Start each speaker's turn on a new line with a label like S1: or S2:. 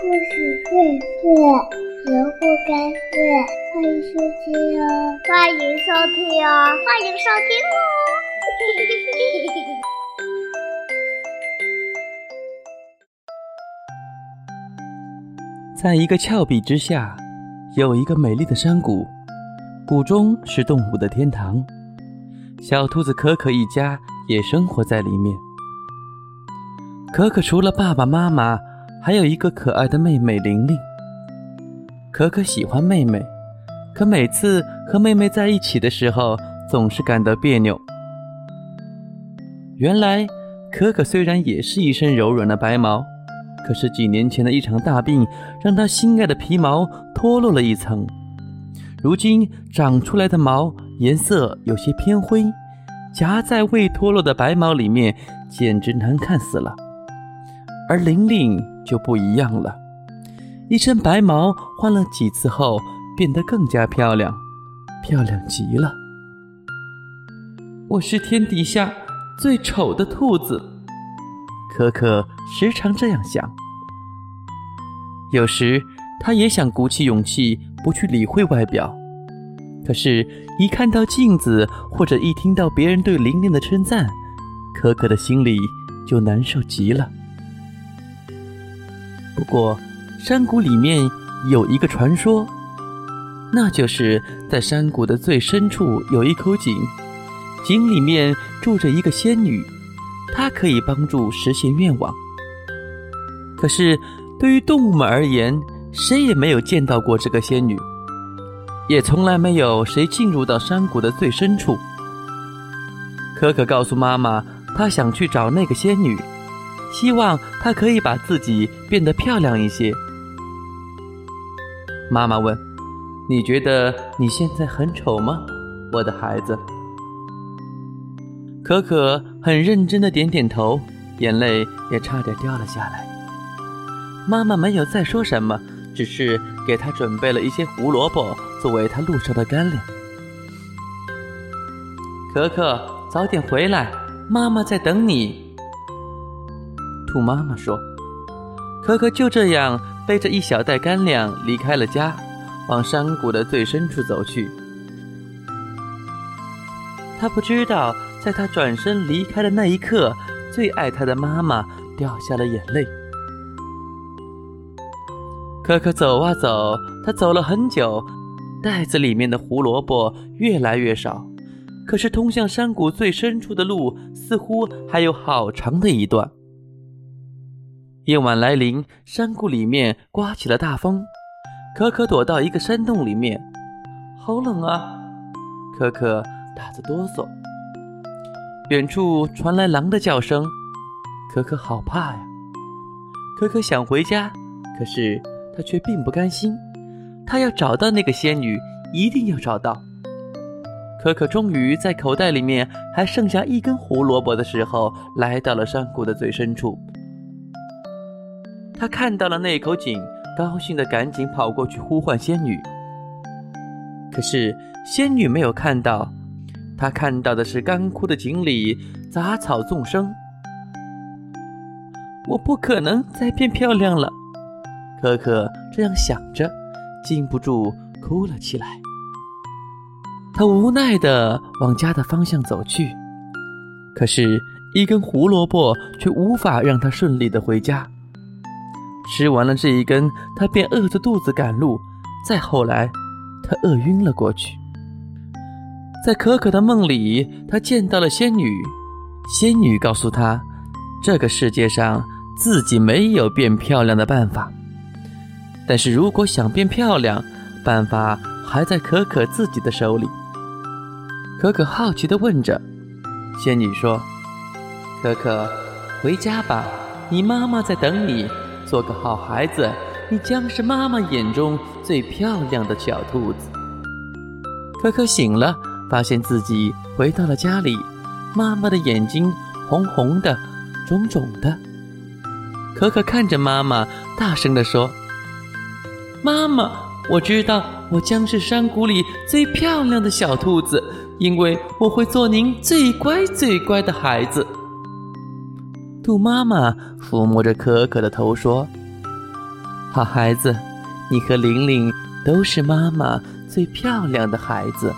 S1: 故事荟萃，萝卜开会，欢迎收听哦！
S2: 欢迎收听哦！欢迎收听哦！
S3: 在一个峭壁之下，有一个美丽的山谷，谷中是动物的天堂。小兔子可可一家也生活在里面。可可除了爸爸妈妈，还有一个可爱的妹妹玲玲。可可喜欢妹妹，可每次和妹妹在一起的时候，总是感到别扭。原来，可可虽然也是一身柔软的白毛，可是几年前的一场大病，让她心爱的皮毛脱落了一层。如今长出来的毛颜色有些偏灰，夹在未脱落的白毛里面，简直难看死了。而玲玲就不一样了，一身白毛换了几次后，变得更加漂亮，漂亮极了。我是天底下最丑的兔子，可可时常这样想。有时，她也想鼓起勇气，不去理会外表。可是，一看到镜子，或者一听到别人对玲玲的称赞，可可的心里就难受极了。不过，山谷里面有一个传说，那就是在山谷的最深处有一口井，井里面住着一个仙女，她可以帮助实现愿望。可是，对于动物们而言，谁也没有见到过这个仙女，也从来没有谁进入到山谷的最深处。可可告诉妈妈，她想去找那个仙女。希望她可以把自己变得漂亮一些。妈妈问：“你觉得你现在很丑吗，我的孩子？”可可很认真的点点头，眼泪也差点掉了下来。妈妈没有再说什么，只是给他准备了一些胡萝卜作为他路上的干粮。可可，早点回来，妈妈在等你。兔妈妈说：“可可就这样背着一小袋干粮离开了家，往山谷的最深处走去。他不知道，在他转身离开的那一刻，最爱他的妈妈掉下了眼泪。可可走啊走，他走了很久，袋子里面的胡萝卜越来越少，可是通向山谷最深处的路似乎还有好长的一段。”夜晚来临，山谷里面刮起了大风，可可躲到一个山洞里面，好冷啊！可可打着哆嗦。远处传来狼的叫声，可可好怕呀！可可想回家，可是他却并不甘心，他要找到那个仙女，一定要找到。可可终于在口袋里面还剩下一根胡萝卜的时候，来到了山谷的最深处。他看到了那口井，高兴的赶紧跑过去呼唤仙女。可是仙女没有看到，她看到的是干枯的井里杂草纵生。我不可能再变漂亮了，可可这样想着，禁不住哭了起来。他无奈地往家的方向走去，可是，一根胡萝卜却无法让他顺利的回家。吃完了这一根，他便饿着肚子赶路。再后来，他饿晕了过去。在可可的梦里，他见到了仙女。仙女告诉他，这个世界上自己没有变漂亮的办法。但是如果想变漂亮，办法还在可可自己的手里。可可好奇地问着，仙女说：“可可，回家吧，你妈妈在等你。”做个好孩子，你将是妈妈眼中最漂亮的小兔子。可可醒了，发现自己回到了家里，妈妈的眼睛红红的、肿肿的。可可看着妈妈，大声地说：“妈妈，我知道我将是山谷里最漂亮的小兔子，因为我会做您最乖最乖的孩子。”兔妈妈抚摸着可可的头说：“好孩子，你和玲玲都是妈妈最漂亮的孩子。